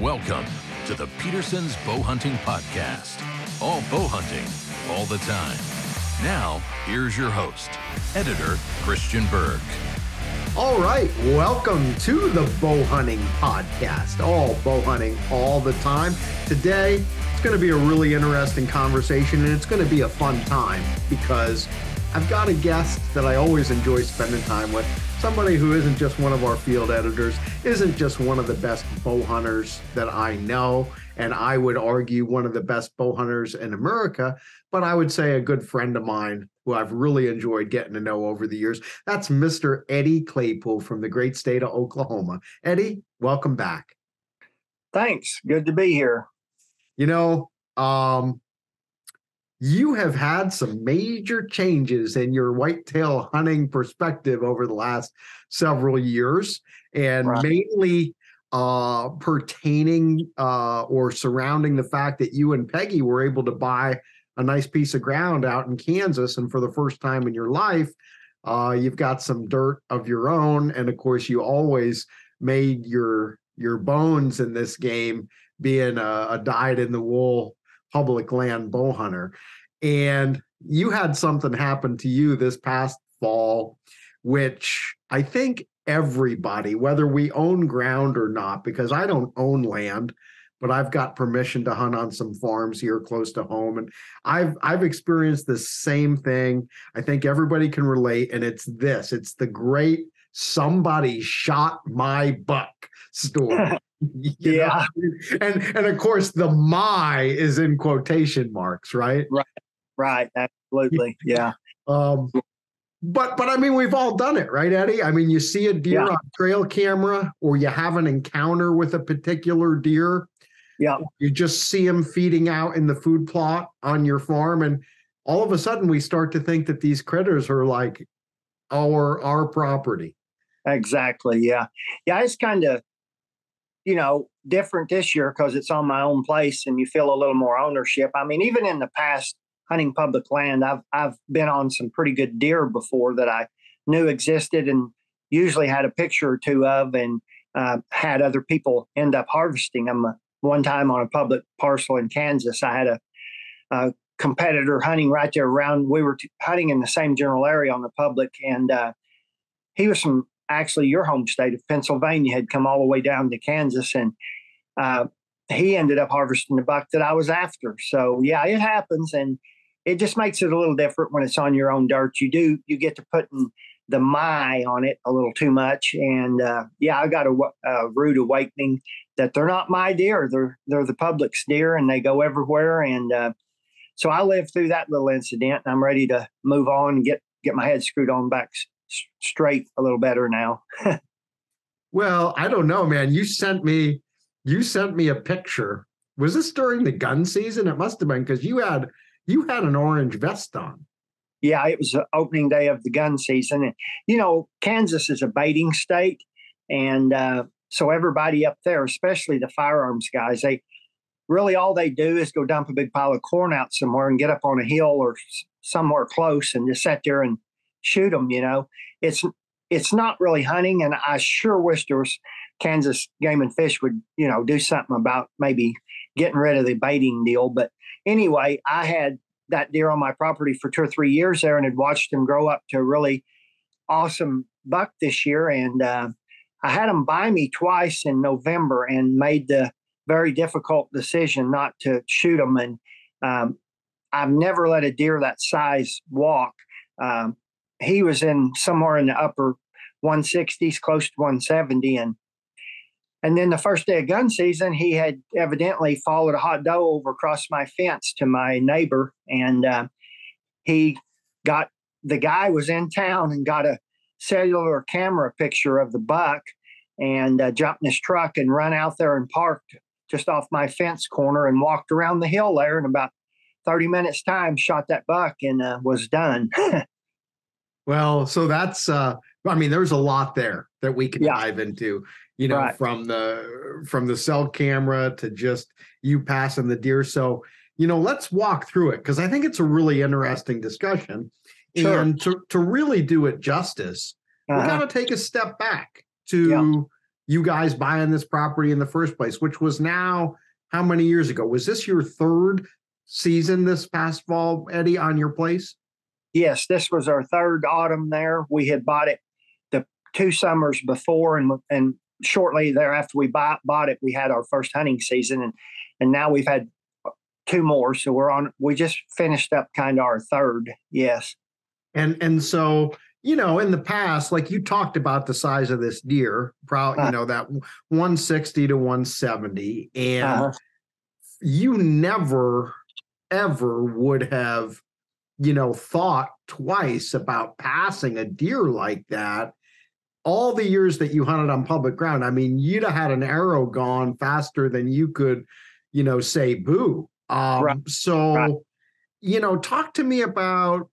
Welcome to the Petersen's Bow Hunting Podcast. All bow hunting, all the time. Now, here's your host, editor Christian Berg. All right, welcome to the Bow Hunting Podcast. All bow hunting all the time. Today, it's going to be a really interesting conversation and it's going to be a fun time because I've got a guest that I always enjoy spending time with. Somebody who isn't just one of our field editors, isn't just one of the best bow hunters that I know, and I would argue one of the best bow hunters in America, but I would say a good friend of mine who I've really enjoyed getting to know over the years. That's Mr. Eddie Claypool from the great state of Oklahoma. Eddie, welcome back. Thanks. Good to be here. You know, um, you have had some major changes in your whitetail hunting perspective over the last several years, and right. mainly uh, pertaining uh, or surrounding the fact that you and Peggy were able to buy a nice piece of ground out in Kansas, and for the first time in your life, uh, you've got some dirt of your own, and of course, you always made your your bones in this game being a, a dyed in the wool public land bow hunter. And you had something happen to you this past fall, which I think everybody, whether we own ground or not, because I don't own land, but I've got permission to hunt on some farms here close to home. And I've I've experienced the same thing. I think everybody can relate. And it's this it's the great somebody shot my buck story. yeah. And and of course the my is in quotation marks, right? Right. Right. Absolutely. Yeah. Um but but I mean we've all done it, right, Eddie? I mean you see a deer yeah. on trail camera or you have an encounter with a particular deer. Yeah. You just see them feeding out in the food plot on your farm and all of a sudden we start to think that these critters are like our our property. Exactly. Yeah. Yeah, it's kind of you know, different this year because it's on my own place and you feel a little more ownership. I mean, even in the past hunting public land, I've I've been on some pretty good deer before that I knew existed and usually had a picture or two of and uh, had other people end up harvesting them. One time on a public parcel in Kansas, I had a, a competitor hunting right there around. We were t- hunting in the same general area on the public, and uh, he was from actually your home state of Pennsylvania, had come all the way down to Kansas, and uh, he ended up harvesting the buck that I was after. So yeah, it happens, and it just makes it a little different when it's on your own dirt. You do you get to putting the my on it a little too much, and uh, yeah, I got a, a rude awakening that they're not my deer; they're they're the public's deer, and they go everywhere. And uh, so I lived through that little incident, and I'm ready to move on and get get my head screwed on back straight a little better now. well, I don't know, man. You sent me you sent me a picture. Was this during the gun season? It must have been because you had you had an orange vest on. Yeah, it was the opening day of the gun season, and you know Kansas is a baiting state, and uh, so everybody up there, especially the firearms guys, they really all they do is go dump a big pile of corn out somewhere and get up on a hill or somewhere close and just sit there and shoot them. You know, it's it's not really hunting, and I sure wish there was Kansas Game and Fish would you know do something about maybe getting rid of the baiting deal. But anyway, I had that deer on my property for two or three years there, and had watched him grow up to a really awesome buck this year, and uh, I had him by me twice in November, and made the very difficult decision not to shoot him. And um, I've never let a deer that size walk. Um, he was in somewhere in the upper 160s, close to 170, and and then the first day of gun season, he had evidently followed a hot doe over across my fence to my neighbor, and uh, he got the guy was in town and got a cellular camera picture of the buck, and uh, jumped in his truck and run out there and parked just off my fence corner and walked around the hill there in about 30 minutes time shot that buck and uh, was done Well, so that's uh I mean there's a lot there that we can yeah. dive into, you know, right. from the from the cell camera to just you passing the deer. So, you know, let's walk through it because I think it's a really interesting discussion. Sure. And to to really do it justice, uh-huh. we got to take a step back to yeah. you guys buying this property in the first place, which was now how many years ago? Was this your third season this past fall, Eddie, on your place? Yes, this was our third autumn there. We had bought it the two summers before, and and shortly thereafter we bought bought it, we had our first hunting season, and and now we've had two more. So we're on. We just finished up kind of our third. Yes. And and so you know, in the past, like you talked about the size of this deer, probably, you know, that 160 to 170. And uh-huh. you never, ever would have, you know, thought twice about passing a deer like that. All the years that you hunted on public ground, I mean, you'd have had an arrow gone faster than you could, you know, say boo. Um, right. So, right. you know, talk to me about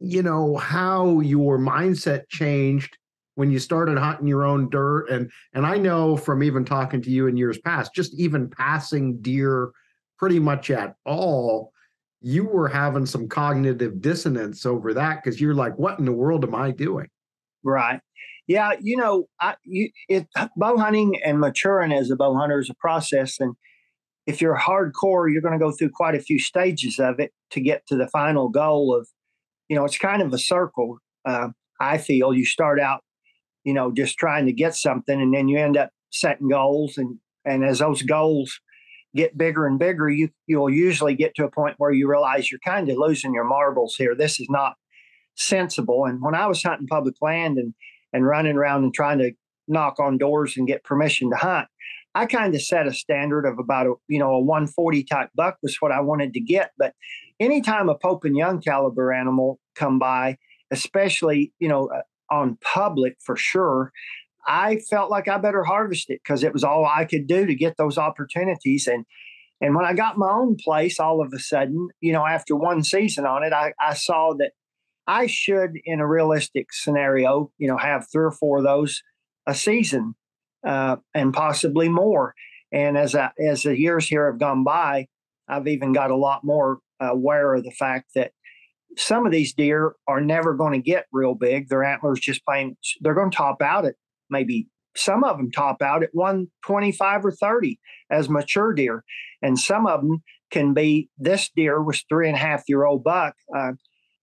you know how your mindset changed when you started hunting your own dirt and and I know from even talking to you in years past just even passing deer pretty much at all you were having some cognitive dissonance over that because you're like what in the world am I doing right yeah you know I you it bow hunting and maturing as a bow hunter is a process and if you're hardcore you're going to go through quite a few stages of it to get to the final goal of you know, it's kind of a circle. Uh, I feel you start out, you know, just trying to get something, and then you end up setting goals, and and as those goals get bigger and bigger, you you'll usually get to a point where you realize you're kind of losing your marbles here. This is not sensible. And when I was hunting public land and and running around and trying to knock on doors and get permission to hunt, I kind of set a standard of about a you know a 140 type buck was what I wanted to get. But anytime a Pope and Young caliber animal come by, especially you know uh, on public for sure, I felt like I better harvest it because it was all I could do to get those opportunities. And and when I got my own place, all of a sudden, you know, after one season on it, I, I saw that I should, in a realistic scenario, you know, have three or four of those a season uh, and possibly more. And as I, as the years here have gone by, I've even got a lot more aware of the fact that some of these deer are never going to get real big. Their antlers just plain, they're going to top out at maybe some of them top out at 125 or 30 as mature deer. And some of them can be, this deer was three and a half year old buck. Uh,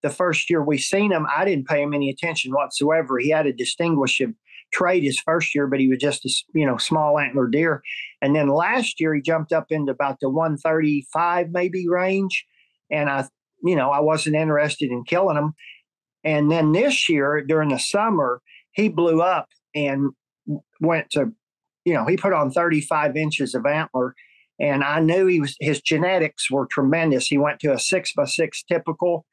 the first year we seen him, I didn't pay him any attention whatsoever. He had a distinguished trait his first year, but he was just a you know small antler deer. And then last year he jumped up into about the 135 maybe range, and I you know I wasn't interested in killing him. And then this year during the summer he blew up and went to you know he put on 35 inches of antler. And I knew he was his genetics were tremendous. He went to a six by six typical,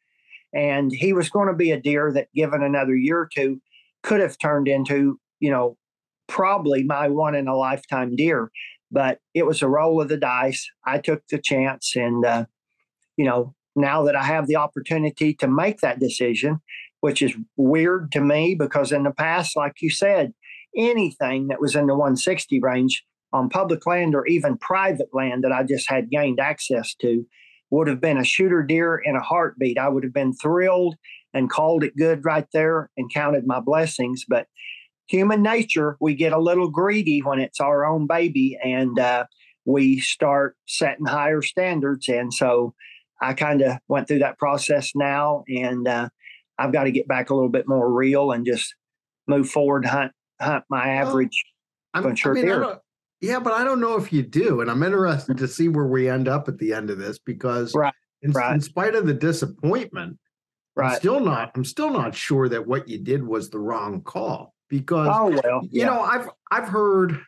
and he was going to be a deer that, given another year or two, could have turned into you know, probably my one in a lifetime deer. But it was a roll of the dice. I took the chance, and uh, you know, now that I have the opportunity to make that decision, which is weird to me because in the past, like you said, anything that was in the 160 range on public land or even private land that I just had gained access to would have been a shooter deer in a heartbeat. I would have been thrilled and called it good right there and counted my blessings. But human nature, we get a little greedy when it's our own baby and uh, we start setting higher standards. And so I kind of went through that process now and uh, I've got to get back a little bit more real and just move forward, hunt, hunt my average well, I mean. Yeah, but I don't know if you do. And I'm interested to see where we end up at the end of this because right, in, right. in spite of the disappointment, right. I'm still not I'm still not sure that what you did was the wrong call because oh well you yeah. know i've i've heard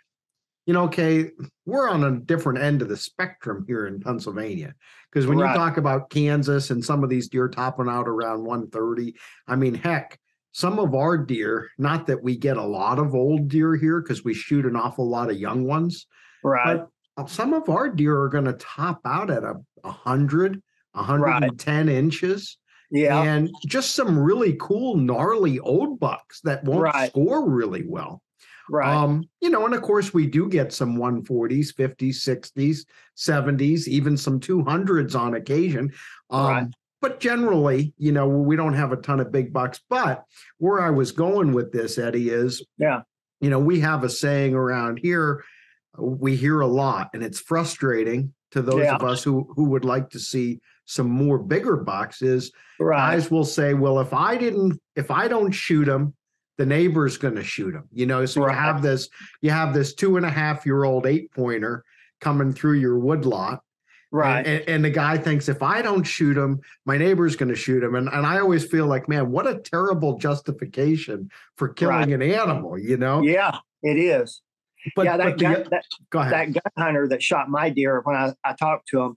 you know okay we're on a different end of the spectrum here in pennsylvania because when right. you talk about kansas and some of these deer topping out around 130 i mean heck some of our deer not that we get a lot of old deer here because we shoot an awful lot of young ones right but some of our deer are going to top out at a 100 110 right. inches yeah. And just some really cool, gnarly old bucks that won't right. score really well. Right. Um, you know, and of course we do get some 140s, 50s, 60s, 70s, even some 200s on occasion. Um, right. But generally, you know, we don't have a ton of big bucks. But where I was going with this, Eddie, is yeah, you know, we have a saying around here, we hear a lot, and it's frustrating to those Yeah. of us who who would like to see some more bigger bucks is Right. guys will say, well, if I didn't, if I don't shoot him, the neighbor's going to shoot him. You know, so Right. you have this, you have this two and a half year old eight pointer coming through your woodlot. Right. And, and the guy thinks if I don't shoot him, my neighbor's going to shoot him. And, and I always feel like, man, what a terrible justification for killing Right. an animal, you know? yeah, it is. But, yeah, that, but the- gun, that go ahead. that gun hunter that shot my deer when I, I talked to him,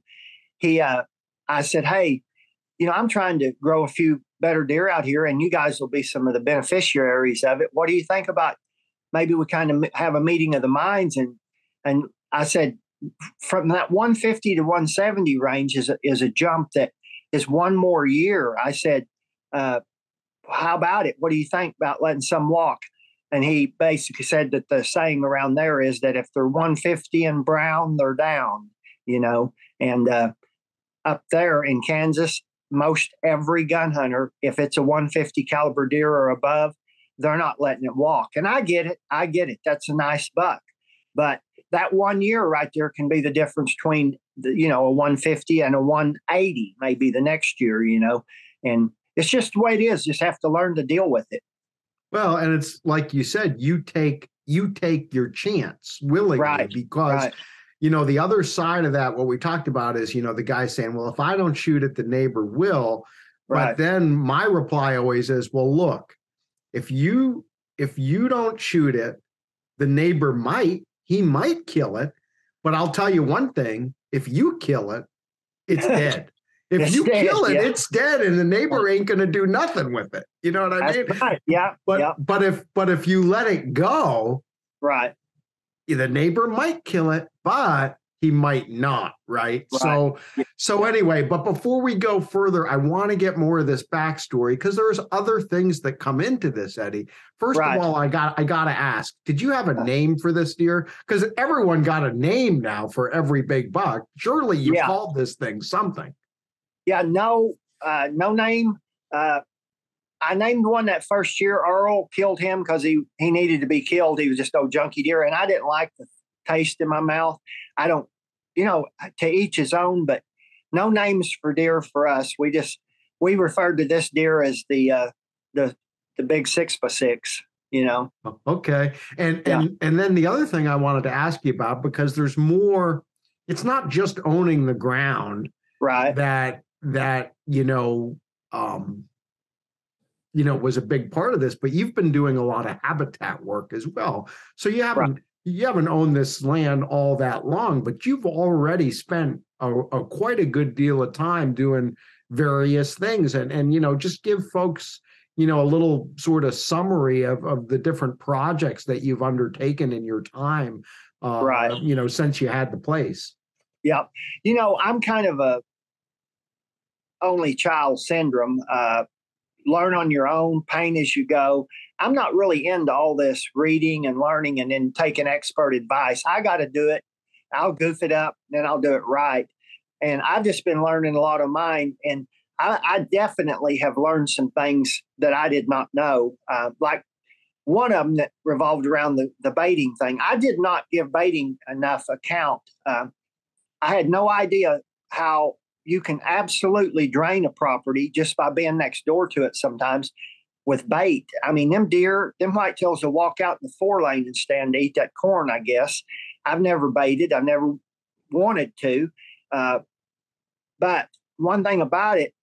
he uh I said, Hey, you know, I'm trying to grow a few better deer out here, and you guys will be some of the beneficiaries of it. What do you think about maybe we kind of have a meeting of the minds? And and I said, from that 150 to 170 range is a, is a jump that is one more year. I said, uh, how about it? What do you think about letting some walk? And he basically said that the saying around there is that if they're 150 and brown, they're down, you know. And uh, up there in Kansas, most every gun hunter, if it's a 150 caliber deer or above, they're not letting it walk. And I get it. I get it. That's a nice buck. But that one year right there can be the difference between, the, you know, a 150 and a 180 maybe the next year, you know. And it's just the way it is. Just have to learn to deal with it. well, and it's like you said, you take, you take your chance willingly Right. because Right. You know the other side of that what we talked about is you know the guy saying well if i don't shoot it the neighbor will Right. but then my reply always is well look if you if you don't shoot it the neighbor might he might kill it but i'll tell you one thing if you kill it it's dead if It's you dead, kill it yeah. it's dead and the neighbor ain't going to do nothing with it you know what i mean right. Yeah. but yeah. but if but if you let it go Right. The neighbor might kill it, but he might not, right? Right. So, so anyway, but before we go further, I want to get more of this backstory because there's other things that come into this, Eddie. First Right. of all, I got I gotta ask, did you have a name for this deer? Because everyone got a name now for every big buck. Surely you Yeah. called this thing something. Yeah. No. Uh, no name. Uh, I named one that first year. Earl killed him because he he needed to be killed. He was just no junkie deer, and I didn't like the taste in my mouth. I don't, you know, to each his own. But no names for deer for us. We just we referred to this deer as the uh, the the big six by six. You know. Oh, Okay. And Yeah. and and then the other thing I wanted to ask you about because there's more, it's not just owning the ground. Right. that that you know um you know was a big part of this but you've been doing a lot of habitat work as well so you haven't you haven't owned this land all that long but you've already spent a, a quite a good deal of time doing various things and and you know just give folks you know a little sort of summary of of the different projects that you've undertaken in your time uh Right. you know since you had the place Yeah. You know, I'm kind of a only child syndrome. Uh, learn on your own, paint as you go. I'm not really into all this reading and learning and then taking expert advice. I got to do it. I'll goof it up, then I'll do it right. And I've just been learning a lot of mine. And I, I definitely have learned some things that I did not know. Uh, like one of them that revolved around the, the baiting thing. I did not give baiting enough account. Uh, I had no idea how you can absolutely drain a property just by being next door to it sometimes with bait. I mean, them deer, them whitetails will walk out in the four lane and stand to eat that corn, I guess. I've never baited, I've never wanted to. Uh, but one thing about it,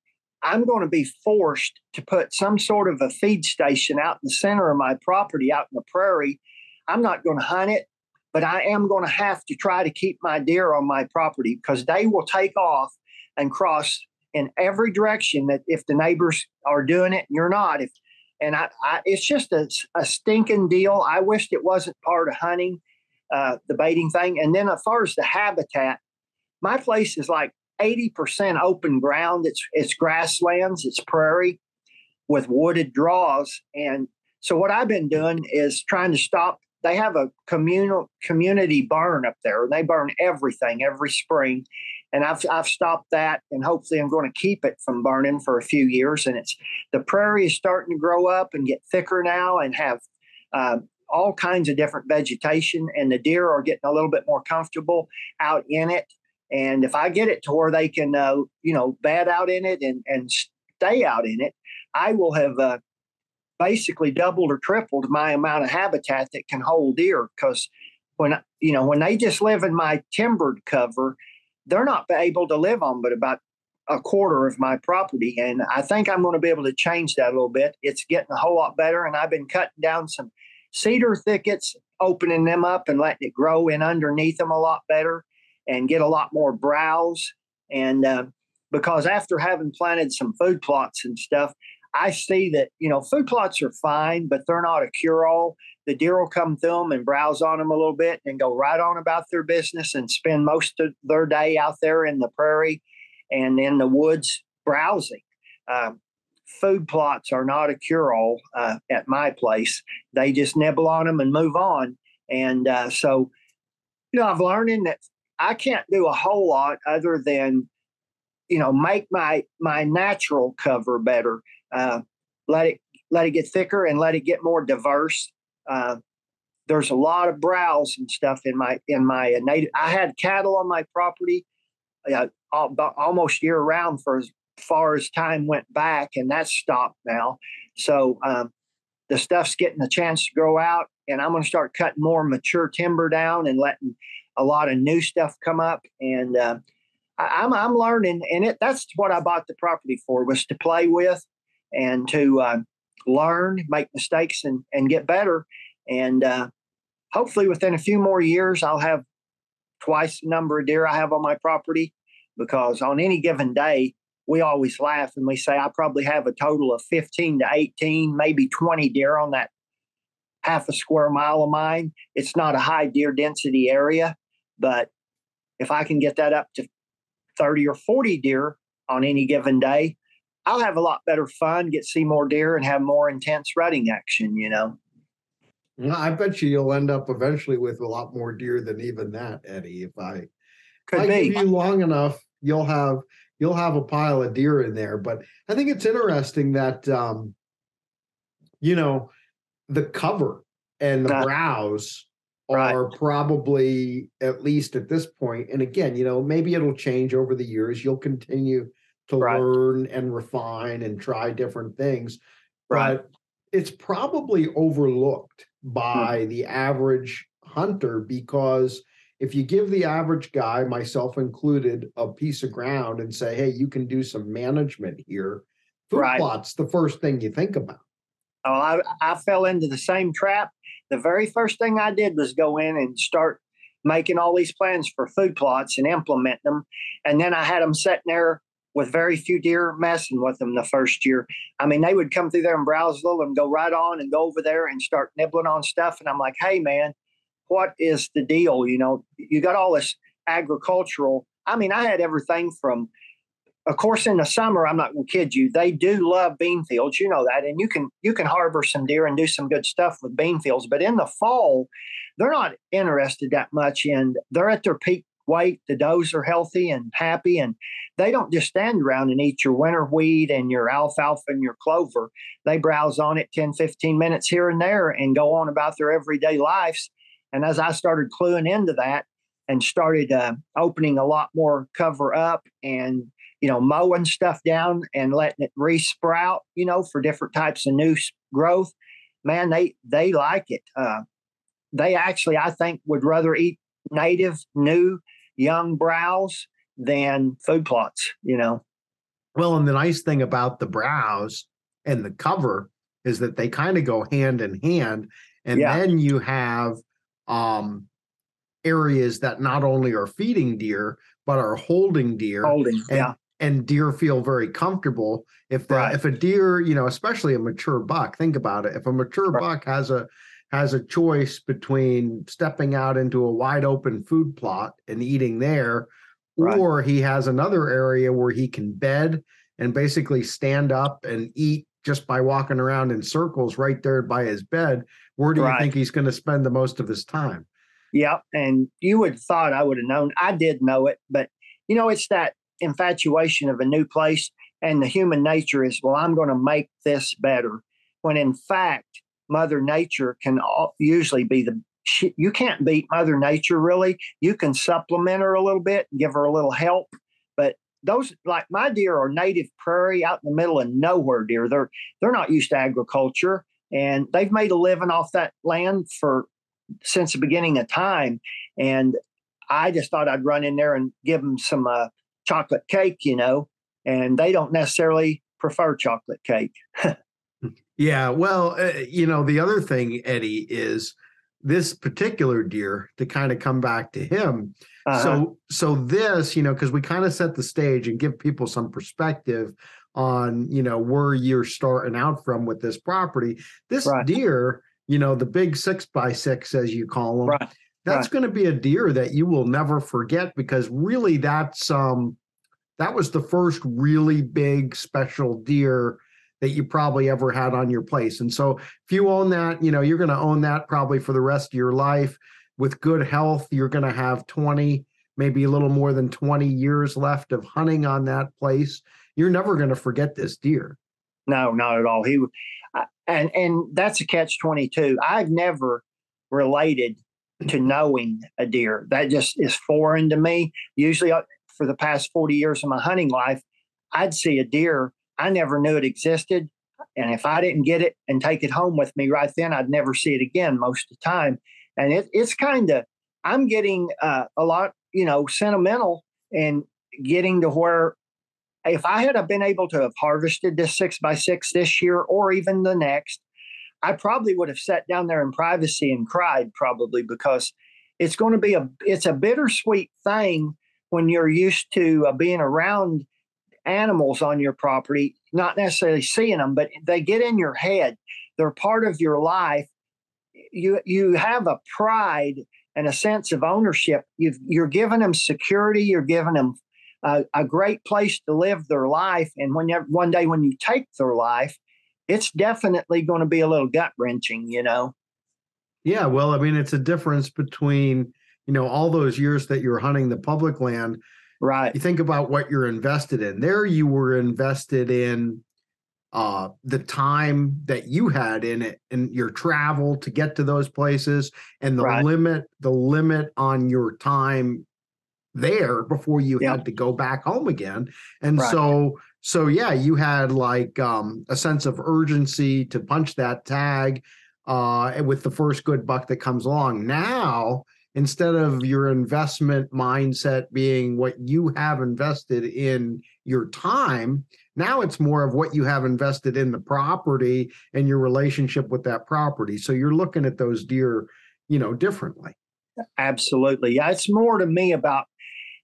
I'm going to be forced to put some sort of a feed station out in the center of my property out in the prairie. I'm not going to hunt it but I am going to have to try to keep my deer on my property because they will take off and cross in every direction that if the neighbors are doing it, you're not. If and I, I it's just a, a stinking deal. I wished it wasn't part of hunting, uh, the baiting thing. And then as far as the habitat, my place is like 80% open ground. It's it's grasslands, it's prairie with wooded draws. And so what I've been doing is trying to stop they have a communal community burn up there. And they burn everything every spring, and I've I've stopped that, and hopefully I'm going to keep it from burning for a few years. And it's the prairie is starting to grow up and get thicker now, and have uh, all kinds of different vegetation, and the deer are getting a little bit more comfortable out in it. And if I get it to where they can, uh, you know, bed out in it and, and stay out in it, I will have uh, basically doubled or tripled my amount of habitat that can hold deer. Because when you know when they just live in my timbered cover, they're not able to live on but about a quarter of my property. And I think I'm going to be able to change that a little bit. It's getting a whole lot better. And I've been cutting down some cedar thickets, opening them up and letting it grow in underneath them a lot better and get a lot more browse. And uh, because after having planted some food plots and stuff, I see that, you know, food plots are fine, but they're not a cure all. The deer will come through them and browse on them a little bit and go right on about their business and spend most of their day out there in the prairie and in the woods browsing. Um, food plots are not a cure all uh, at my place. They just nibble on them and move on. And uh, so, you know, I've learned that I can't do a whole lot other than, you know, make my my natural cover better. Uh, let it let it get thicker and let it get more diverse. Uh, there's a lot of browse and stuff in my in my native. I had cattle on my property uh, almost year round for as far as time went back, and that's stopped now. So um, the stuff's getting a chance to grow out, and I'm going to start cutting more mature timber down and letting a lot of new stuff come up. And uh, I, am I'm, I'm learning, and it that's what I bought the property for was to play with and to uh, learn, make mistakes, and and get better. And uh, hopefully, within a few more years, I'll have twice the number of deer I have on my property because on any given day, we always laugh and we say, I probably have a total of 15 to 18, maybe 20 deer on that half a square mile of mine. It's not a high deer density area, but if I can get that up to 30 or 40 deer on any given day, I'll have a lot better fun, get see more deer, and have more intense rutting action, you know. I bet you you'll end up eventually with a lot more deer than even that, Eddie. If I could I be. give you long enough, you'll have you'll have a pile of deer in there. But I think it's interesting that um, you know, the cover and the uh, browse are probably at least at this point. And again, you know, maybe it'll change over the years. You'll continue to right. learn and refine and try different things. Right. But it's probably overlooked hmm. by hmm. the average hunter because if you give the average guy, myself included, a piece of ground and say, hey, you can do some management here, food right. plot's the first thing you think about. Oh, I, I fell into the same trap. The very first thing I did was go in and start making all these plans for food plots and implement them. And then I had them sitting there with very few deer messing with them the first year. I mean, they would come through there and browse a little and go right on and go over there and start nibbling on stuff. And I'm like, hey, man, what is the deal? You know, you got all this agricultural. I mean, I had everything from, of course, in the summer. I'm not going to kid you. They do love bean fields. You know that, and you can you can harbor some deer and do some good stuff with bean fields. But in the fall, they're not interested that much in. They're at their peak weight. The does are healthy and happy, and they don't just stand around and eat your winter wheat and your alfalfa and your clover. They browse on it 10, 15 minutes here and there and go on about their everyday lives and as I started cluing into that and started uh, opening a lot more cover up and, you know, mowing stuff down and letting it resprout, you know, for different types of new growth, man, they, they like it. Uh, they actually, I think, would rather eat native, new, young browse than food plots, you know. Well, and the nice thing about the browse and the cover is that they kind of go hand in hand. And yeah. then you have um, areas that not only are feeding deer but are holding deer. Holding, and, yeah. And deer feel very comfortable if the, right. if a deer, you know, especially a mature buck. Think about it. If a mature right. buck has a has a choice between stepping out into a wide open food plot and eating there, right. or he has another area where he can bed and basically stand up and eat just by walking around in circles right there by his bed, where do right. you think he's going to spend the most of his time? Yep. And you would have thought I would have known. I did know it, but you know, it's that infatuation of a new place and the human nature is, well, I'm going to make this better. When in fact, Mother Nature can usually be the you can't beat Mother Nature really. You can supplement her a little bit, give her a little help, but those like my deer are native prairie out in the middle of nowhere deer. They're they're not used to agriculture, and they've made a living off that land for since the beginning of time. And I just thought I'd run in there and give them some uh, chocolate cake, you know, and they don't necessarily prefer chocolate cake. yeah, well, uh, you know, the other thing, Eddie, is this particular deer to kind of come back to him. Uh-huh. So, so this, you know, because we kind of set the stage and give people some perspective on, you know, where you're starting out from with this property. This right. deer, you know, the big six by six, as you call them, right. that's right. going to be a deer that you will never forget because really that's um that was the first really big special deer that you probably ever had on your place. And so if you own that, you know, you're going to own that probably for the rest of your life with good health. You're going to have 20, maybe a little more than 20 years left of hunting on that place. You're never going to forget this deer. No, not at all. He and and that's a catch 22. I've never related to knowing a deer. That just is foreign to me. Usually uh, for the past 40 years of my hunting life, I'd see a deer I never knew it existed. And if I didn't get it and take it home with me right then, I'd never see it again most of the time. And it, it's kind of, I'm getting uh, a lot, you know, sentimental and getting to where if I had been able to have harvested this six by six this year or even the next, I probably would have sat down there in privacy and cried probably because it's going to be a it's a bittersweet thing when you're used to uh, being around animals on your property, not necessarily seeing them, but they get in your head. They're part of your life. You you have a pride and a sense of ownership. you are giving them security. You're giving them a, a great place to live their life. And when you, one day when you take their life, it's definitely going to be a little gut wrenching, you know. Yeah, well, I mean, it's a difference between you know all those years that you're hunting the public land Right. You think about what you're invested in. There you were invested in uh, the time that you had in it and your travel to get to those places and the right. limit the limit on your time there before you yep. had to go back home again and right. so so yeah you had like um, a sense of urgency to punch that tag uh, with the first good buck that comes along now instead of your investment mindset being what you have invested in your time now it's more of what you have invested in the property and your relationship with that property. So you're looking at those deer you know differently. Absolutely. Yeah it's more to me about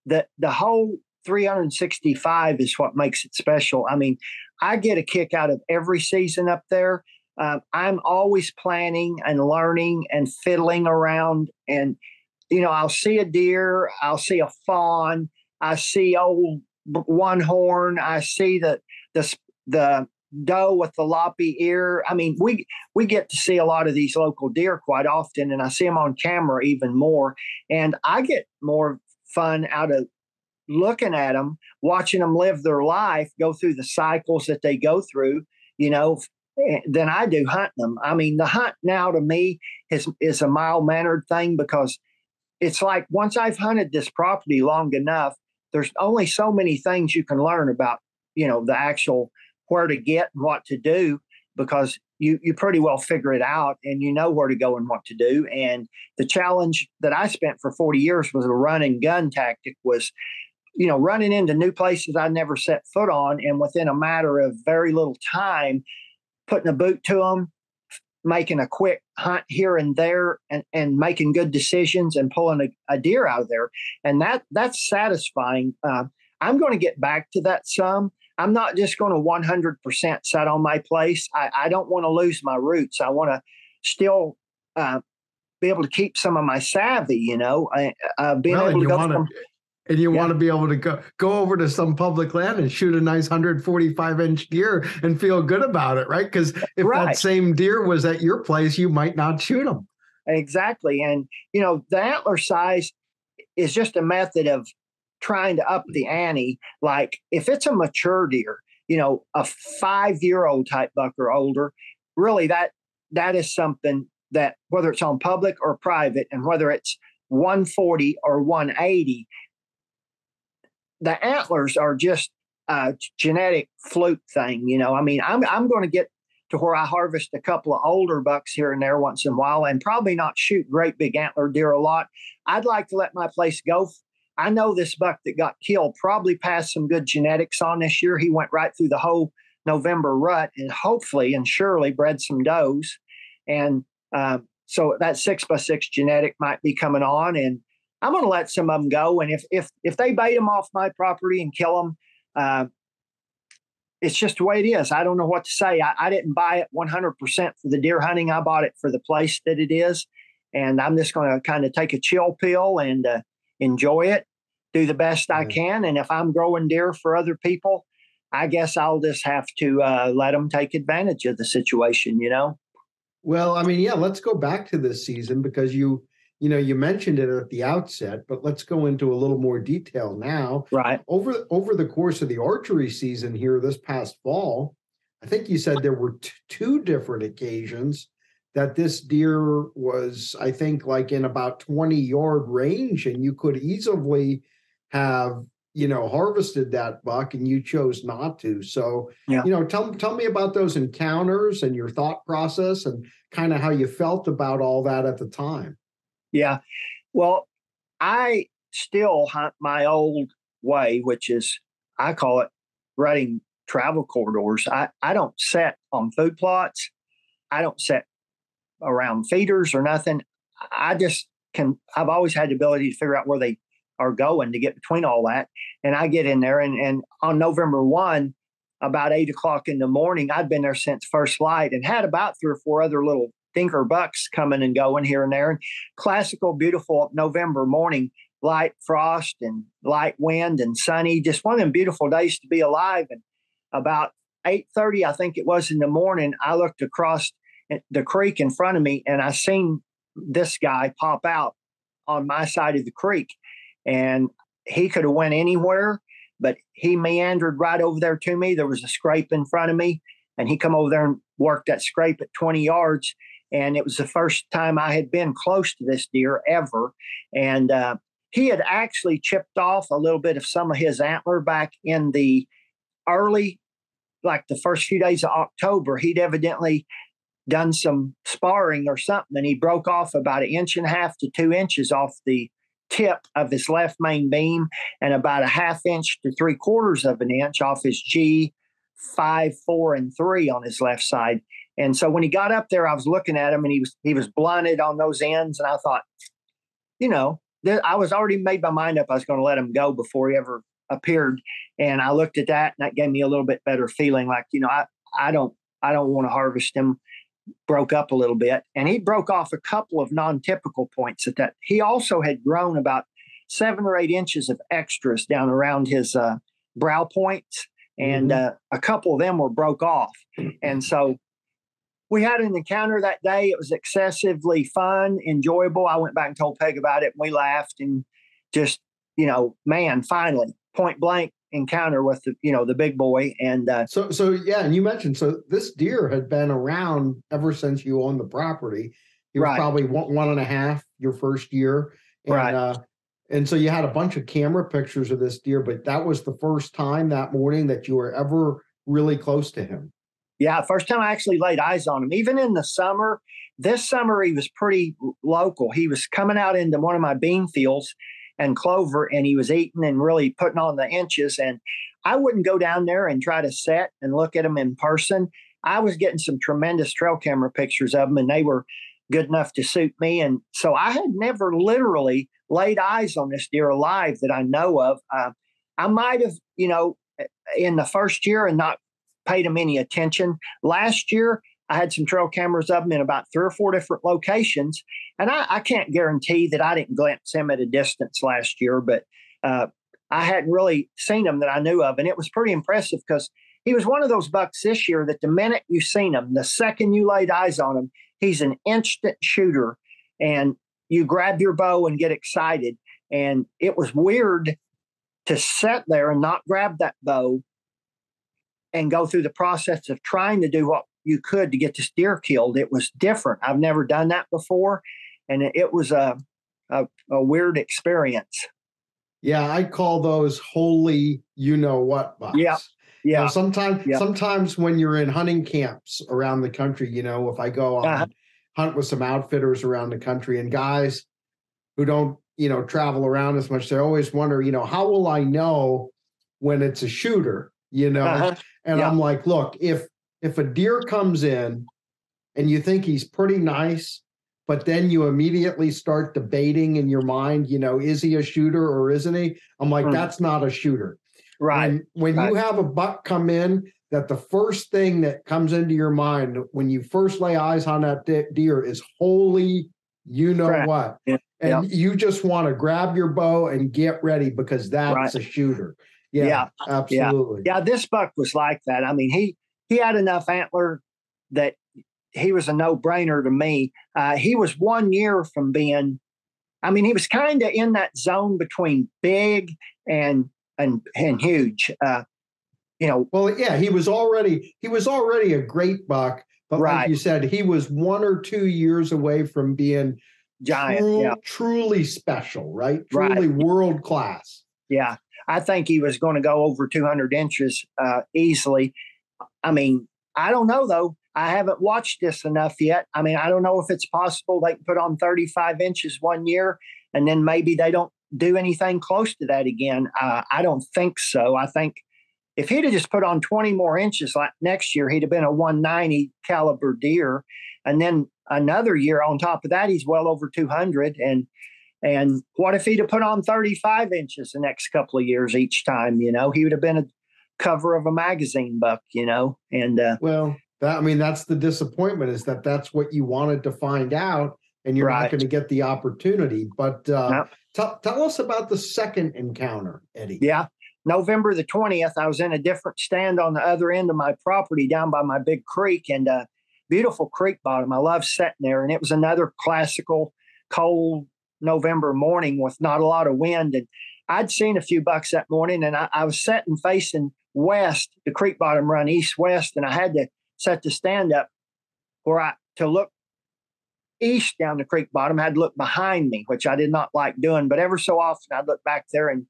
the the whole 365 is what makes it special. I mean i get a kick out of every season up there. Uh, i'm always planning and learning and fiddling around and you know, I'll see a deer, I'll see a fawn, I see old one horn, I see the the the doe with the loppy ear. I mean, we we get to see a lot of these local deer quite often, and I see them on camera even more. And I get more fun out of looking at them, watching them live their life, go through the cycles that they go through. You know, eh, than I do hunting them. I mean, the hunt now to me is is a mild mannered thing because it's like once I've hunted this property long enough, there's only so many things you can learn about, you know, the actual where to get and what to do because you you pretty well figure it out and you know where to go and what to do. And the challenge that I spent for 40 years was a run and gun tactic was you know running into new places I never set foot on and within a matter of very little time putting a boot to them making a quick hunt here and there and, and making good decisions and pulling a, a deer out of there. And that that's satisfying. Uh, I'm going to get back to that some. I'm not just going to 100% set on my place. I, I don't want to lose my roots. I want to still uh, be able to keep some of my savvy, you know, uh, being well, able to go from, and you yeah. want to be able to go go over to some public land and shoot a nice 145 inch deer and feel good about it, right? Because if right. that same deer was at your place, you might not shoot them. Exactly, and you know the antler size is just a method of trying to up the ante. Like if it's a mature deer, you know, a five year old type buck or older, really that that is something that whether it's on public or private, and whether it's 140 or 180, the antlers are just a genetic fluke thing. You know, I mean, I'm I'm going to get to where I harvest a couple of older bucks here and there once in a while, and probably not shoot great big antler deer a lot. I'd like to let my place go. I know this buck that got killed probably passed some good genetics on this year. He went right through the whole November rut and hopefully and surely bred some does. And uh, so that six by six genetic might be coming on, and I'm going to let some of them go. And if if if they bait them off my property and kill them, uh, it's just the way it is. I don't know what to say. I, I didn't buy it 100% for the deer hunting. I bought it for the place that it is, and I'm just going to kind of take a chill pill and uh, enjoy it, do the best I can. And if I'm growing deer for other people, I guess I'll just have to uh, let them take advantage of the situation. You know. Well, I mean, yeah, let's go back to this season because you, you know, you mentioned it at the outset, but let's go into a little more detail now. Right. Over over the course of the archery season here this past fall, I think you said there were t- two different occasions that this deer was, I think, like in about 20 yard range, and you could easily have you know harvested that buck and you chose not to so yeah. you know tell tell me about those encounters and your thought process and kind of how you felt about all that at the time yeah. Well i still hunt my old way which is i call it running travel corridors. I i don't set on food plots. I don't set around feeders or nothing. I just can i've always had the ability to figure out where they are going to get between all that. And I get in there, and, and on November 1, about eight o'clock in the morning, I'd been there since first light and had about three or four other little thinker bucks coming and going here and there. And classical, beautiful November morning, light frost and light wind and sunny, just one of them beautiful days to be alive. And about 8.30, I think it was in the morning, I looked across the creek in front of me and I seen this guy pop out on my side of the creek and he could have went anywhere, but he meandered right over there to me. There was a scrape in front of me, and he come over there and worked that scrape at 20 yards. And it was the first time I had been close to this deer ever. And uh, he had actually chipped off a little bit of some of his antler back in the early, like the first few days of October. He'd evidently done some sparring or something, and he broke off about an inch and a half to two inches off the tip of his left main beam and about a half inch to three quarters of an inch off his G five, four, and three on his left side. And so when he got up there, I was looking at him and he was he was blunted on those ends. And I thought, you know, th- I was already made my mind up I was going to let him go before he ever appeared. And I looked at that and that gave me a little bit better feeling like, you know, I, I don't I don't want to harvest him broke up a little bit, and he broke off a couple of non-typical points at that. He also had grown about seven or eight inches of extras down around his uh, brow points, and mm-hmm. uh, a couple of them were broke off. And so we had an encounter that day. It was excessively fun, enjoyable. I went back and told Peg about it, and we laughed and just, you know, man, finally, point blank, encounter with the you know the big boy and uh, so so yeah and you mentioned so this deer had been around ever since you owned the property you were right. probably one, one and a half your first year and, right uh, and so you had a bunch of camera pictures of this deer but that was the first time that morning that you were ever really close to him yeah first time i actually laid eyes on him. Even in the summer this summer he was pretty local. He was coming out into one of my bean fields and clover and he was eating and really putting on the inches. And i wouldn't go down there and try to set and look at him in person. I was getting some tremendous trail camera pictures of him, and they were good enough to suit me. And so i had never literally laid eyes on this deer alive that i know of. Uh, i might have you know in the first year and not paid him any attention last year I had some trail cameras of them in about three or four different locations. And I, I can't guarantee that I didn't glimpse him at a distance last year, but uh, I hadn't really seen him that I knew of. And it was pretty impressive because he was one of those bucks this year that the minute you seen him, the second you laid eyes on him, he's an instant shooter. And you grab your bow and get excited. And it was weird to sit there and not grab that bow and go through the process of trying to do what you could to get this deer killed. It was different. I've never done that before, and it, was a, a a weird experience. Yeah, I call those holy, you know what bucks. Yeah, You know, Yeah, sometimes, Yeah. sometimes when you're in hunting camps around the country, you know, if I go on Uh-huh. hunt with some outfitters around the country and guys who don't, you know, travel around as much, they always wonder, you know, how will I know when it's a shooter? You know, uh-huh. and Yeah. I'm like, look, if if a deer comes in and you think he's pretty nice, but then you immediately start debating in your mind, you know, is he a shooter or isn't he? I'm like, Mhm. that's not a shooter. right. When, when you have a buck come in, that the first thing that comes into your mind when you first lay eyes on that de- deer is holy, you know Correct. what? Yeah, And you just want to grab your bow and get ready because that's Right. a shooter. Yeah, Yeah, absolutely. Yeah, this buck was like that. I mean, he he had enough antler that he was a no brainer to me. Uh, he was one year from being. I mean, he was kind of in that zone between big and and and huge. Uh, you know, Well, yeah, he was already he was already a great buck, but like you said, he was one or two years away from being giant. true- Yeah, truly special, right? Right. Truly world class. yeah. I think he was going to go over 200 inches uh, easily. I mean, I don't know though. I haven't watched this enough yet. I mean, I don't know if it's possible they can put on 35 inches one year and then maybe they don't do anything close to that again. Uh, I don't think so. I think if he'd have just put on 20 more inches like next year, he'd have been a 190 caliber deer. And then another year on top of that, he's well over 200. And and what if he'd have put on 35 inches the next couple of years each time? You know, he would have been a cover of a magazine buck, you know, and uh, Well, that I mean, that's the disappointment is that that's what you wanted to find out, and you're not going to get the opportunity. But uh, tell tell us about the second encounter, Eddie. yeah. November the 20th, I was in a different stand on the other end of my property down by my big creek and uh, beautiful creek bottom. I love sitting there. And it was another classical cold November morning with not a lot of wind. And I'd seen a few bucks that morning and I, I was sitting facing west. The creek bottom run east west. And I had to set the stand up where I to look east down the creek bottom. I had to look behind me, which I did not like doing. But ever so often I'd look back there and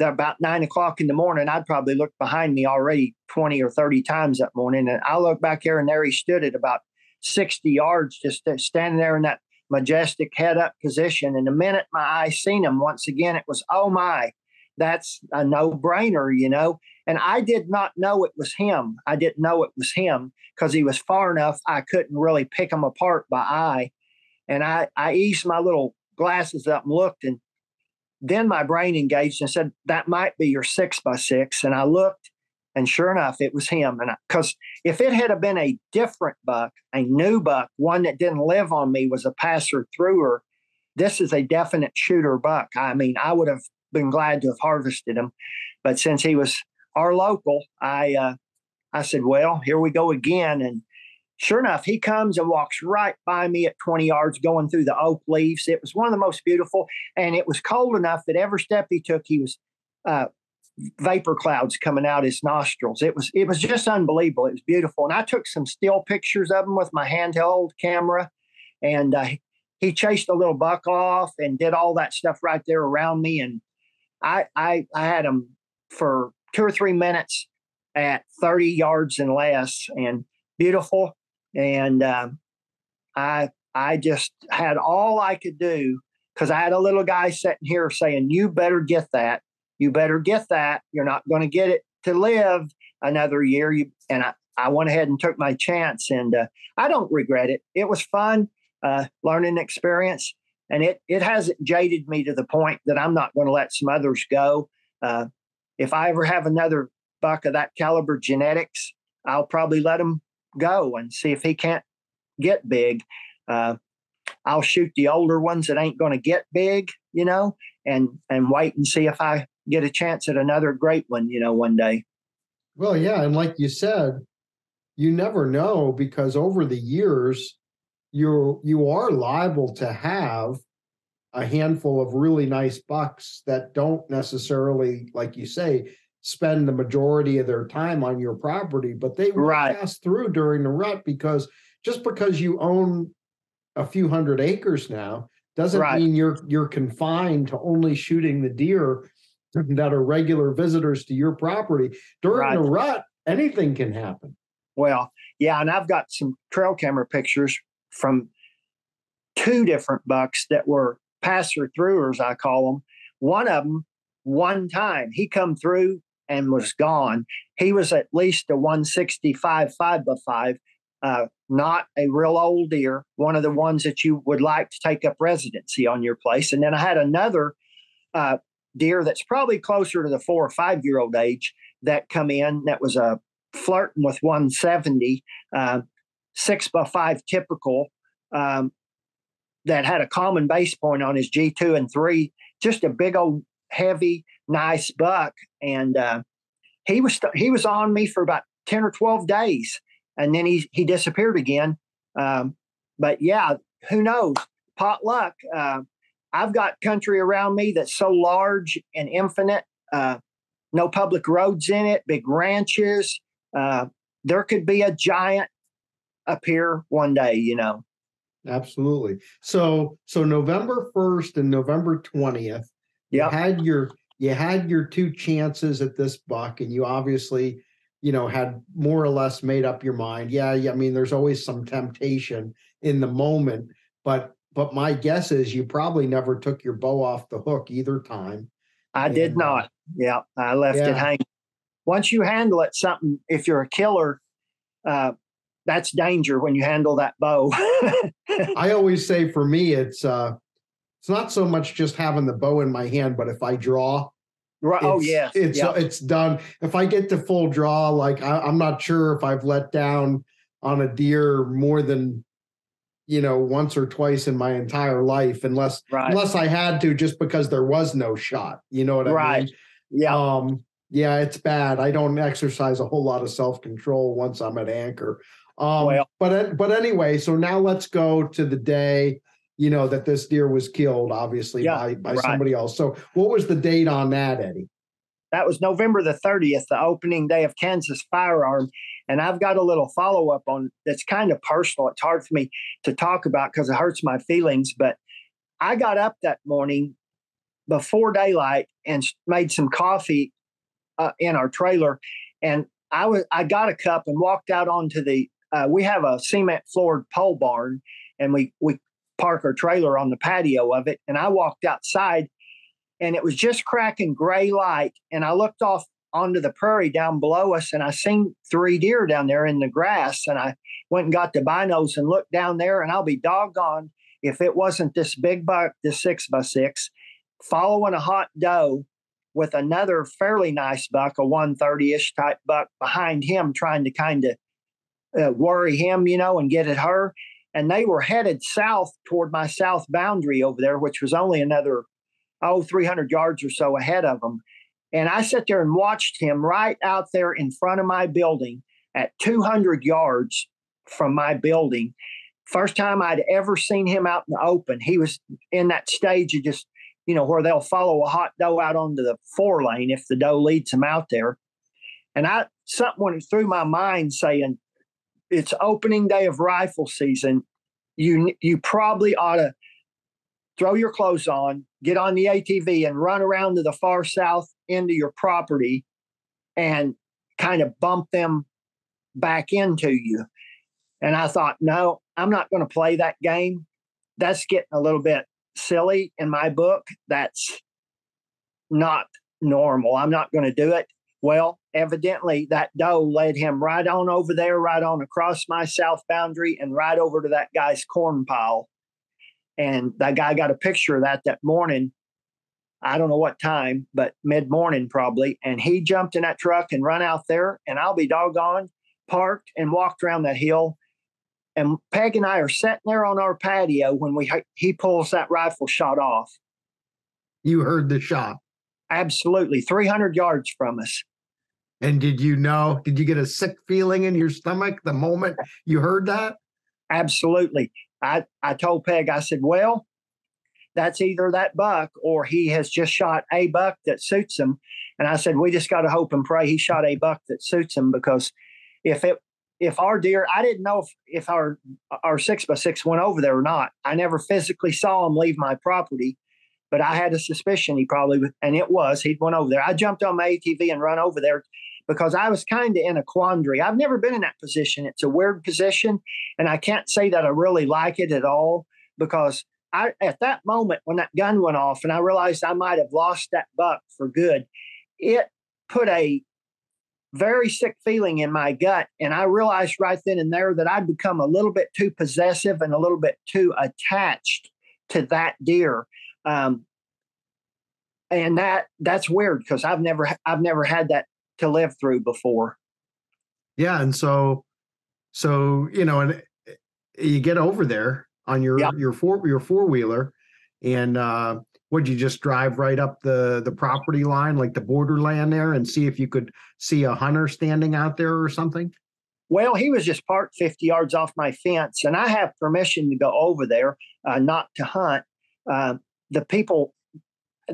about nine o'clock in the morning, I'd probably looked behind me already 20 or 30 times that morning. And I looked back here and there he stood at about 60 yards, just standing there in that majestic head up position. And the minute my eye seen him, once again, it was, oh my, that's a no brainer, you know. And I did not know it was him. I didn't know it was him because he was far enough I couldn't really pick him apart by eye. And I, I eased my little glasses up and looked, and then my brain engaged and said, That might be your six by six. And I looked, and sure enough, it was him. And because if it had been a different buck, a new buck, one that didn't live on me, was a passer througher, this is a definite shooter buck. I mean, I would have been glad to have harvested him. But since he was our local, I uh, I said, Well, here we go again. And sure enough, he comes and walks right by me at 20 yards going through the oak leaves. It was one of the most beautiful, and it was cold enough that every step he took, he was uh, vapor clouds coming out his nostrils. It was it was just unbelievable. It was beautiful, and I took some still pictures of him with my handheld camera, and uh, he chased a little buck off and did all that stuff right there around me, and I I I had him for two or three minutes at 30 yards and less, and beautiful, and um, I I just had all I could do because I had a little guy sitting here saying, "You better get that. You better get that. You're not going to get it to live another year." You and I, I went ahead and took my chance, and uh, I don't regret it. It was fun, uh, learning experience, and it it hasn't jaded me to the point that I'm not going to let some others go. Uh, if I ever have another buck of that caliber genetics, I'll probably let him go and see if he can't get big. Uh, I'll shoot the older ones that ain't going to get big, you know, and and wait and see if I get a chance at another great one, you know, one day. Well, yeah, and like you said, you never know because over the years, you you are liable to have a handful of really nice bucks that don't necessarily, like you say, spend the majority of their time on your property, but they will Right. pass through during the rut because just because you own a few hundred acres now doesn't Right. mean you're you're confined to only shooting the deer that are regular visitors to your property. During the rut, anything can happen. Well, yeah, and I've got some trail camera pictures from two different bucks that were passer throughers, I call them. One of them, one time, he come through and was gone. He was at least a 165 five by five, uh, not a real old deer, one of the ones that you would like to take up residency on your place. And then I had another uh, deer that's probably closer to the four or five year old age that come in that was a flirting with 170, uh, six by five typical, um, that had a common base point on his G2 and three, just a big old heavy, nice buck. And uh, he was he was on me for about 10 or 12 days and then he, he disappeared again. Um, but yeah, who knows? Pot luck. Uh, I've got country around me that's so large and infinite. Uh, no public roads in it, big ranches. Uh, there could be a giant up here one day, you know. Absolutely. So so November 1st and November 20th, you Yep. had your you had your two chances at this buck, and you obviously, you know, had more or less made up your mind. Yeah, yeah. I mean, there's always some temptation in the moment, but but my guess is you probably never took your bow off the hook either time. I did And, uh, not. Yeah, I left yeah. it hanging. Once you handle it, something, if you're a killer, uh, that's danger when you handle that bow. I always say for me, it's uh it's not so much just having the bow in my hand, but if I draw, right. Oh, yes. it's yeah. it's done. If I get to full draw, like I, I'm not sure if I've let down on a deer more than you know once or twice in my entire life, unless right. unless I had to, just because there was no shot. You know what I Right. mean? Yeah. Um, yeah, it's bad. I don't exercise a whole lot of self control once I'm at anchor. Um, Well- but but anyway, so now let's go to the day you know that this deer was killed, obviously Yeah, by by right. somebody else. So what was the date on that, Eddie? that was November the 30th, the opening day of Kansas Firearm. And I've got a little follow up on that's kind of personal. It's hard for me to talk about because it hurts my feelings. But I got up that morning before daylight and made some coffee uh, in our trailer. And I was I got a cup and walked out onto the. Uh, we have a cement floored pole barn, and we we park our trailer on the patio of it. And I walked outside and it was just cracking gray light. And I looked off onto the prairie down below us, and I seen three deer down there in the grass. And I went and got the binos and looked down there, and I'll be doggone if it wasn't this big buck, this six by six, following a hot doe with another fairly nice buck, a 130 ish type buck behind him, trying to kind of uh, worry him, you know, and get at her. And they were headed south toward my south boundary over there, which was only another oh, 300 yards or so ahead of him. And I sat there and watched him right out there in front of my building at 200 yards from my building. First time I'd ever seen him out in the open. He was in that stage of just, you know, where they'll follow a hot doe out onto the four lane if the doe leads him out there. And I something went through my mind saying, it's opening day of rifle season. You you probably ought to throw your clothes on, get on the ATV, and run around to the far south into your property and kind of bump them back into you. And I thought, no, I'm not going to play that game. That's getting a little bit silly in my book. That's not normal. I'm not going to do it. Well, evidently, that doe led him right on over there, right on across my south boundary, and right over to that guy's corn pile. And that guy got a picture of that that morning. I don't know what time, but mid morning probably. And he jumped in that truck and run out there. And I'll be doggone, parked and walked around that hill. And Peg and I are sitting there on our patio when we he pulls that rifle shot off. You heard the shot. Absolutely, 300 yards from us. And did you know, did you get a sick feeling in your stomach the moment you heard that? Absolutely. I, I told Peg, I said, well, that's either that buck or he has just shot a buck that suits him. And I said, we just got to hope and pray he shot a buck that suits him because if it if our deer, I didn't know if, if our our six by six went over there or not. I never physically saw him leave my property, but I had a suspicion he probably and it was he'd went over there. I jumped on my ATV and run over there because I was kind of in a quandary. I've never been in that position. It's a weird position, and I can't say that I really like it at all because I at that moment when that gun went off and I realized I might have lost that buck for good, it put a very sick feeling in my gut. And I realized right then and there that I'd become a little bit too possessive and a little bit too attached to that deer. Um, and that that's weird because I've never I've never had that to live through before. Yeah, and so so you know, and eh, you get over there on your yep. your four your four wheeler, and uh, would you just drive right up the the property line, like the borderland there, and see if you could see a hunter standing out there or something? Well, he was just parked 50 yards off my fence, and I have permission to go over there, uh, not to hunt. Uh, the people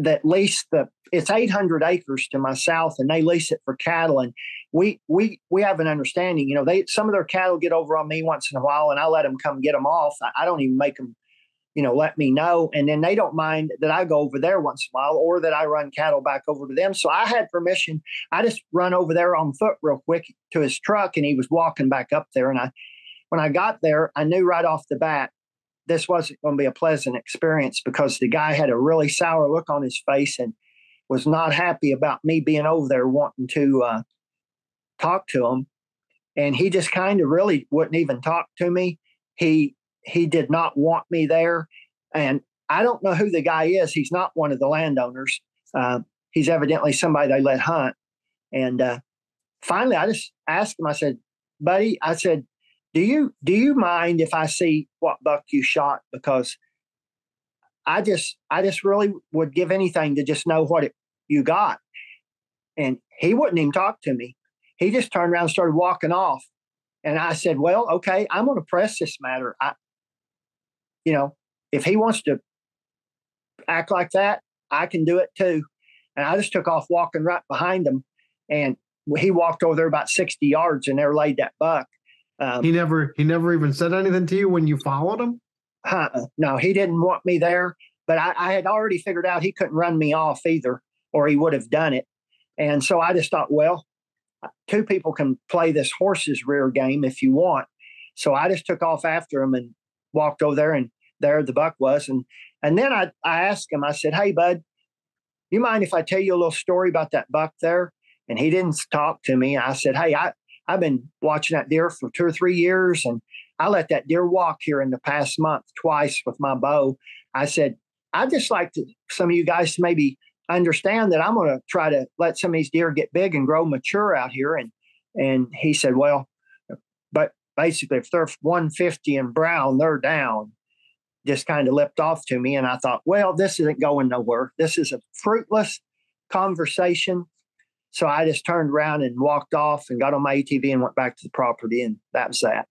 that lease the it's 800 acres to my south, and they lease it for cattle. And we we we have an understanding. You know, they some of their cattle get over on me once in a while, and I let them come get them off. I, I don't even make them you know, let me know. And then they don't mind that I go over there once in a while or that I run cattle back over to them. So I had permission. I just run over there on foot real quick to his truck and he was walking back up there. And I, when I got there, I knew right off the bat this wasn't going to be a pleasant experience because the guy had a really sour look on his face and was not happy about me being over there wanting to uh, talk to him. And he just kind of really wouldn't even talk to me. He he did not want me there. And I don't know who the guy is. He's not one of the landowners. Uh, he's evidently somebody they let hunt. And uh, finally, I just asked him. I said, "Buddy," I said, "Do you do you mind if I see what buck you shot? Because I just I just really would give anything to just know what it, you got." And he wouldn't even talk to me. He just turned around and started walking off. And I said, "Well, okay, I'm to press this matter. I, you know, if he wants to act like that, I can do it too. And I just took off walking right behind him. And he walked over there about 60 yards and there laid that buck. Um, he never he never even said anything to you when you followed him? Uh-uh. No, he didn't want me there. But I, I had already figured out he couldn't run me off either, or he would have done it. And so I just thought, well, two people can play this horse's rear game if you want. So I just took off after him and walked over there and there the buck was. And and then I, I asked him, I said, Hey bud, you mind if I tell you a little story about that buck there? And he didn't talk to me. I said, Hey, I, I've been watching that deer for two or three years and I let that deer walk here in the past month twice with my bow. I said, I'd just like to some of you guys to maybe understand that I'm going to try to let some of these deer get big and grow mature out here. And and he said, well, but basically, if they're 150 and brown, they're down just kind of leapt off to me. And I thought, well, this isn't going nowhere. This is a fruitless conversation. So I just turned around and walked off and got on my ATV and went back to the property. And that was that.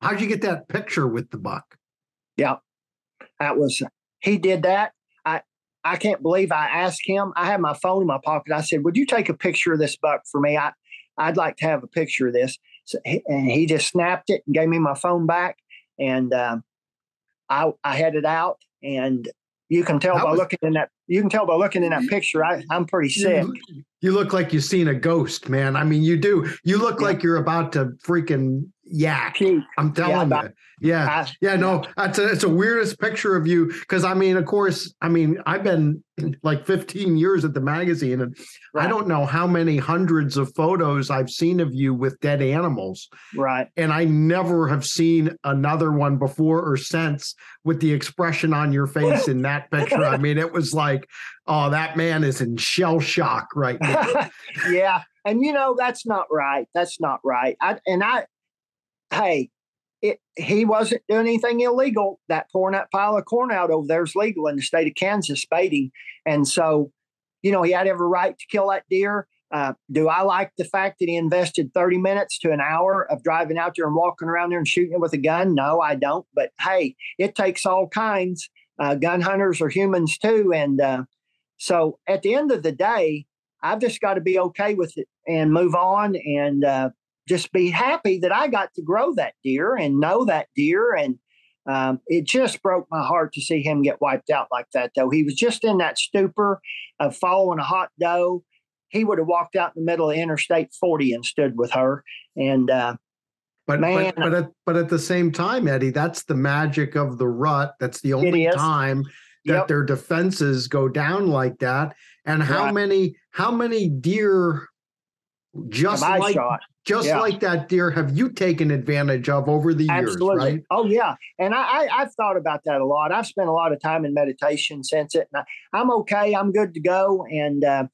How'd you get that picture with the buck? Yeah, that was, he did that. I, I can't believe I asked him. I had my phone in my pocket. I said, would you take a picture of this buck for me? I, I'd like to have a picture of this. So, and he just snapped it and gave me my phone back. And um, I, I headed out and you can tell that by was, looking in that you can tell by looking in that picture I, i'm pretty sick. you, you look like you've seen a ghost man. I mean you do. You look yeah. like you're about to freaking yak i'm telling yeah, you yeah, yeah, no, it's a, it's a weirdest picture of you because I mean, of course, I mean, I've been like 15 years at the magazine, and right. I don't know how many hundreds of photos I've seen of you with dead animals. Right, and I never have seen another one before or since with the expression on your face in that picture. I mean, it was like, oh, that man is in shell shock right now. yeah, and you know that's not right. That's not right. I, and I, hey it, he wasn't doing anything illegal. That pouring that pile of corn out over there is legal in the state of Kansas, spading. And so, you know, he had every right to kill that deer. Uh, do I like the fact that he invested 30 minutes to an hour of driving out there and walking around there and shooting it with a gun? No, I don't. But hey, it takes all kinds Uh, gun hunters are humans too, and uh, so at the end of the day, I've just got to be okay with it and move on and uh, just be happy that I got to grow that deer and know that deer. And um, it just broke my heart to see him get wiped out like that, though. He was just in that stupor of following a hot doe. He would have walked out in the middle of Interstate 40 and stood with her. And, uh, but, Man. but but at but at the same time, Eddie, that's the magic of the rut. That's the only time that Yep. their defenses go down like that. And how Right. many how many deer just like shot. Just Yeah. like that deer have you taken advantage of over the years, Absolutely. right? Oh yeah, and I, I I've thought about that a lot. I've spent a lot of time in meditation since it. And I, I'm okay. I'm good to go. And uh,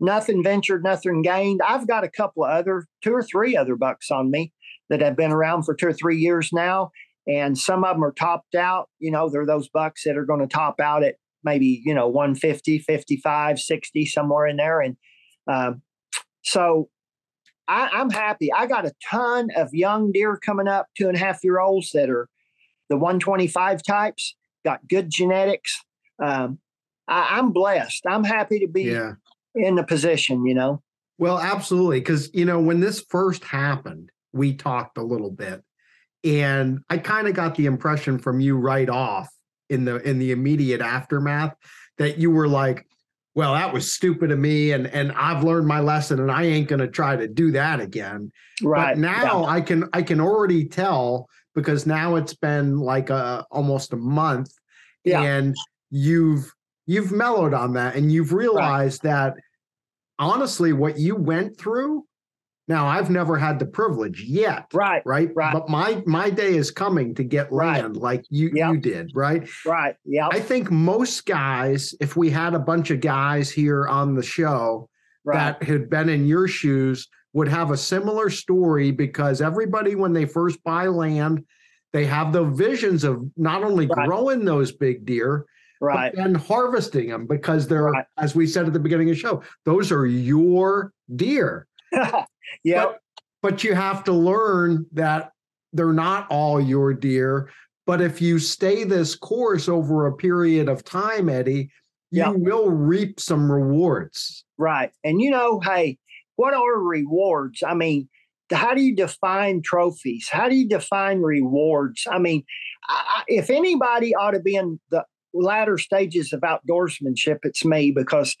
nothing ventured, nothing gained. I've got a couple of other, two or three other bucks on me that have been around for two or three years now, and some of them are topped out. You know, they're those bucks that are going to top out at maybe you know 150, 55, 60, somewhere in there. And um, so I, I'm happy. I got a ton of young deer coming up, two and a half year olds that are the 125 types, got good genetics. Um, I, I'm blessed. I'm happy to be Yeah. in the position, you know. Well, absolutely. Because, you know, when this first happened, we talked a little bit. And I kind of got the impression from you right off in the in the immediate aftermath that you were like, well, that was stupid of me and and I've learned my lesson and I ain't gonna try to do that again. Right But now I can I can already tell because now it's been like a almost a month Yeah. and you've you've mellowed on that and you've realized that honestly what you went through now I've never had the privilege yet Right, right Right. but my my day is coming to get Right. land like you Yep. you did right right. Yeah. I think most guys if we had a bunch of guys here on the show Right. that had been in your shoes would have a similar story because everybody when they first buy land they have the visions of not only Right. growing those big deer right. but then harvesting them because they're Right. as we said at the beginning of the show those are your deer yeah. but, but you have to learn that they're not all your deer but if you stay this course over a period of time eddie you Yeah. will reap some rewards Right. And you know, hey, what are rewards? I mean, how do you define trophies? How do you define rewards? I mean, I, I- if anybody ought to be in the latter stages of outdoorsmanship, it's me because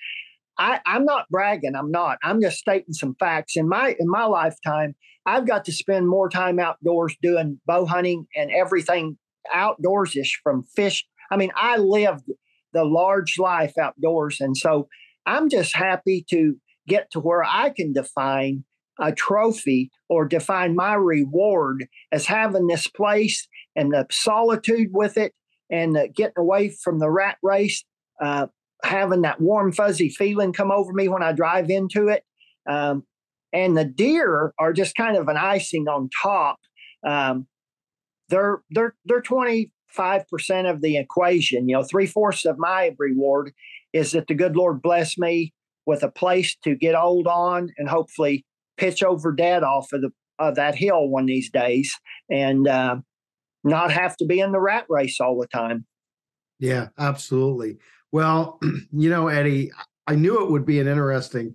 I, I'm not bragging. I'm not. I'm just stating some facts. In my in my lifetime, I've got to spend more time outdoors doing bow hunting and everything outdoorsish from fish. I mean, I lived the large life outdoors, and so I'm just happy to get to where I can define a trophy or define my reward as having this place and the solitude with it and the getting away from the rat race, uh, having that warm, fuzzy feeling come over me when I drive into it. Um, and the deer are just kind of an icing on top. Um, they're they're they're 25% of the equation. You know, three fourths of my reward is that the good Lord bless me with a place to get old on and hopefully pitch over dead off of the of that hill one of these days and uh, not have to be in the rat race all the time. Yeah, absolutely. Well, you know, Eddie, I knew it would be an interesting,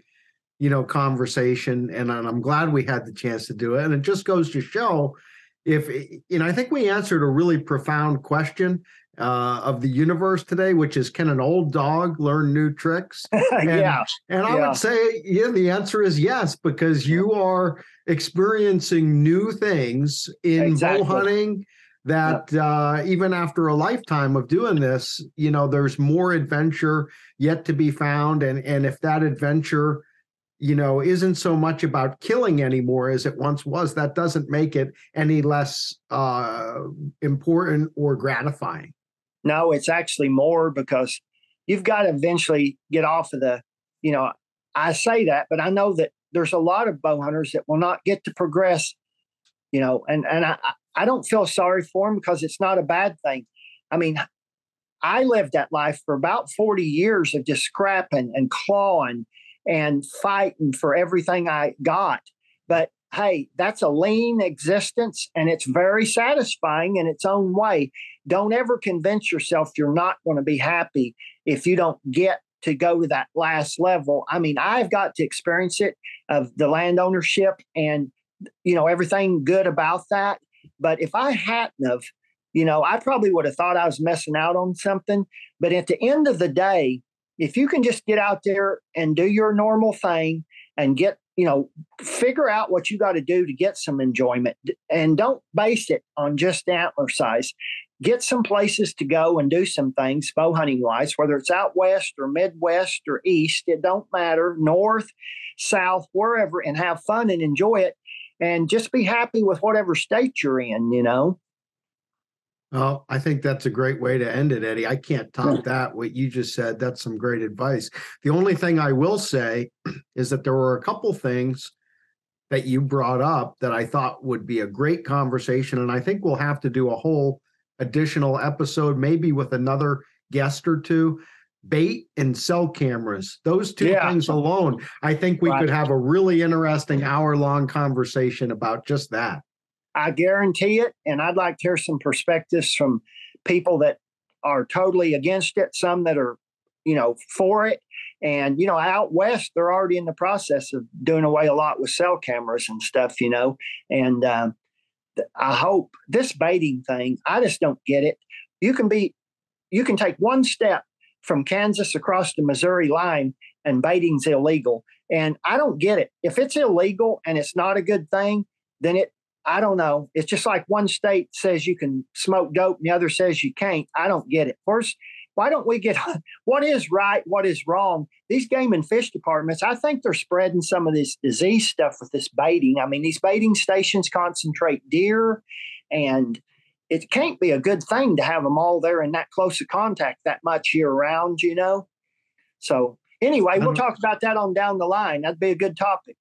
you know, conversation, and I'm I'm glad we had the chance to do it. And it just goes to show, if you know, I think we answered a really profound question uh, of the universe today, which is, can an old dog learn new tricks? yeah, And I Yeah. would say, yeah, the answer is yes, because you are experiencing new things in Exactly. bow hunting that uh, even after a lifetime of doing this, you know, there's more adventure yet to be found. And, and if that adventure, you know, isn't so much about killing anymore as it once was, that doesn't make it any less uh, important or gratifying. no, it's actually more because you've got to eventually get off of the, you know, I say that, but I know that there's a lot of bow hunters that will not get to progress, you know, and and I I don't feel sorry for them because it's not a bad thing. I mean, I lived that life for about 40 years of just scrapping and clawing and fighting for everything I got. But hey, that's a lean existence and it's very satisfying in its own way. Don't ever convince yourself you're not going to be happy if you don't get to go to that last level. I mean, I've got to experience it of the land ownership and you know everything good about that. But if I hadn't of, you know, I probably would have thought I was messing out on something. But at the end of the day, if you can just get out there and do your normal thing and get you know figure out what you got to do to get some enjoyment and don't base it on just antler size get some places to go and do some things bow hunting wise whether it's out west or midwest or east it don't matter north south wherever and have fun and enjoy it and just be happy with whatever state you're in you know well, I think that's a great way to end it, Eddie. I can't top that. What you just said, that's some great advice. The only thing I will say is that there were a couple things that you brought up that I thought would be a great conversation. And I think we'll have to do a whole additional episode, maybe with another guest or two. Bait and cell cameras, those two yeah. things alone, I think we right. could have a really interesting hour long conversation about just that. I guarantee it. And I'd like to hear some perspectives from people that are totally against it, some that are, you know, for it. And, you know, out west, they're already in the process of doing away a lot with cell cameras and stuff, you know. And um, I hope this baiting thing, I just don't get it. You can be, you can take one step from Kansas across the Missouri line and baiting's illegal. And I don't get it. If it's illegal and it's not a good thing, then it I don't know. It's just like one state says you can smoke dope and the other says you can't. I don't get it. First, why don't we get what is right, what is wrong? These game and fish departments, I think they're spreading some of this disease stuff with this baiting. I mean, these baiting stations concentrate deer, and it can't be a good thing to have them all there in that close of contact that much year round, you know? So, anyway, we'll talk about that on down the line. That'd be a good topic.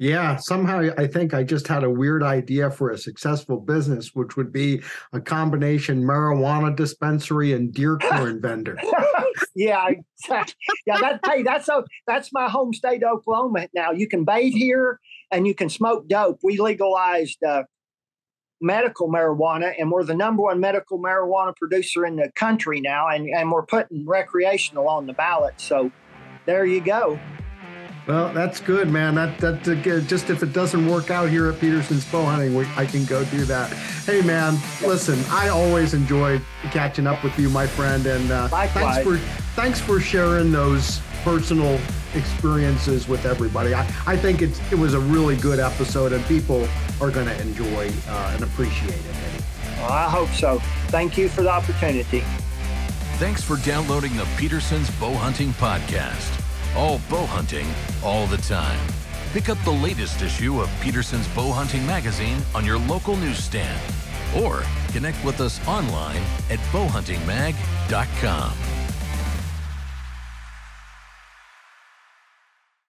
Yeah, somehow I think I just had a weird idea for a successful business, which would be a combination marijuana dispensary and deer corn vendor. yeah, yeah. That hey, that's so that's my home state, Oklahoma. Now you can bathe here and you can smoke dope. We legalized uh, medical marijuana, and we're the number one medical marijuana producer in the country now, and and we're putting recreational on the ballot. So there you go. Well, that's good, man. That that uh, just if it doesn't work out here at Petersen's Bow Hunting, we, I can go do that. Hey, man, listen, I always enjoy catching up with you, my friend, and uh, thanks for thanks for sharing those personal experiences with everybody. I, I think it's it was a really good episode, and people are going to enjoy uh, and appreciate it. Well, I hope so. Thank you for the opportunity. Thanks for downloading the Petersen's Bow Hunting Podcast. All bow hunting, all the time. Pick up the latest issue of Petersen's Bow Hunting Magazine on your local newsstand or connect with us online at bowhuntingmag.com.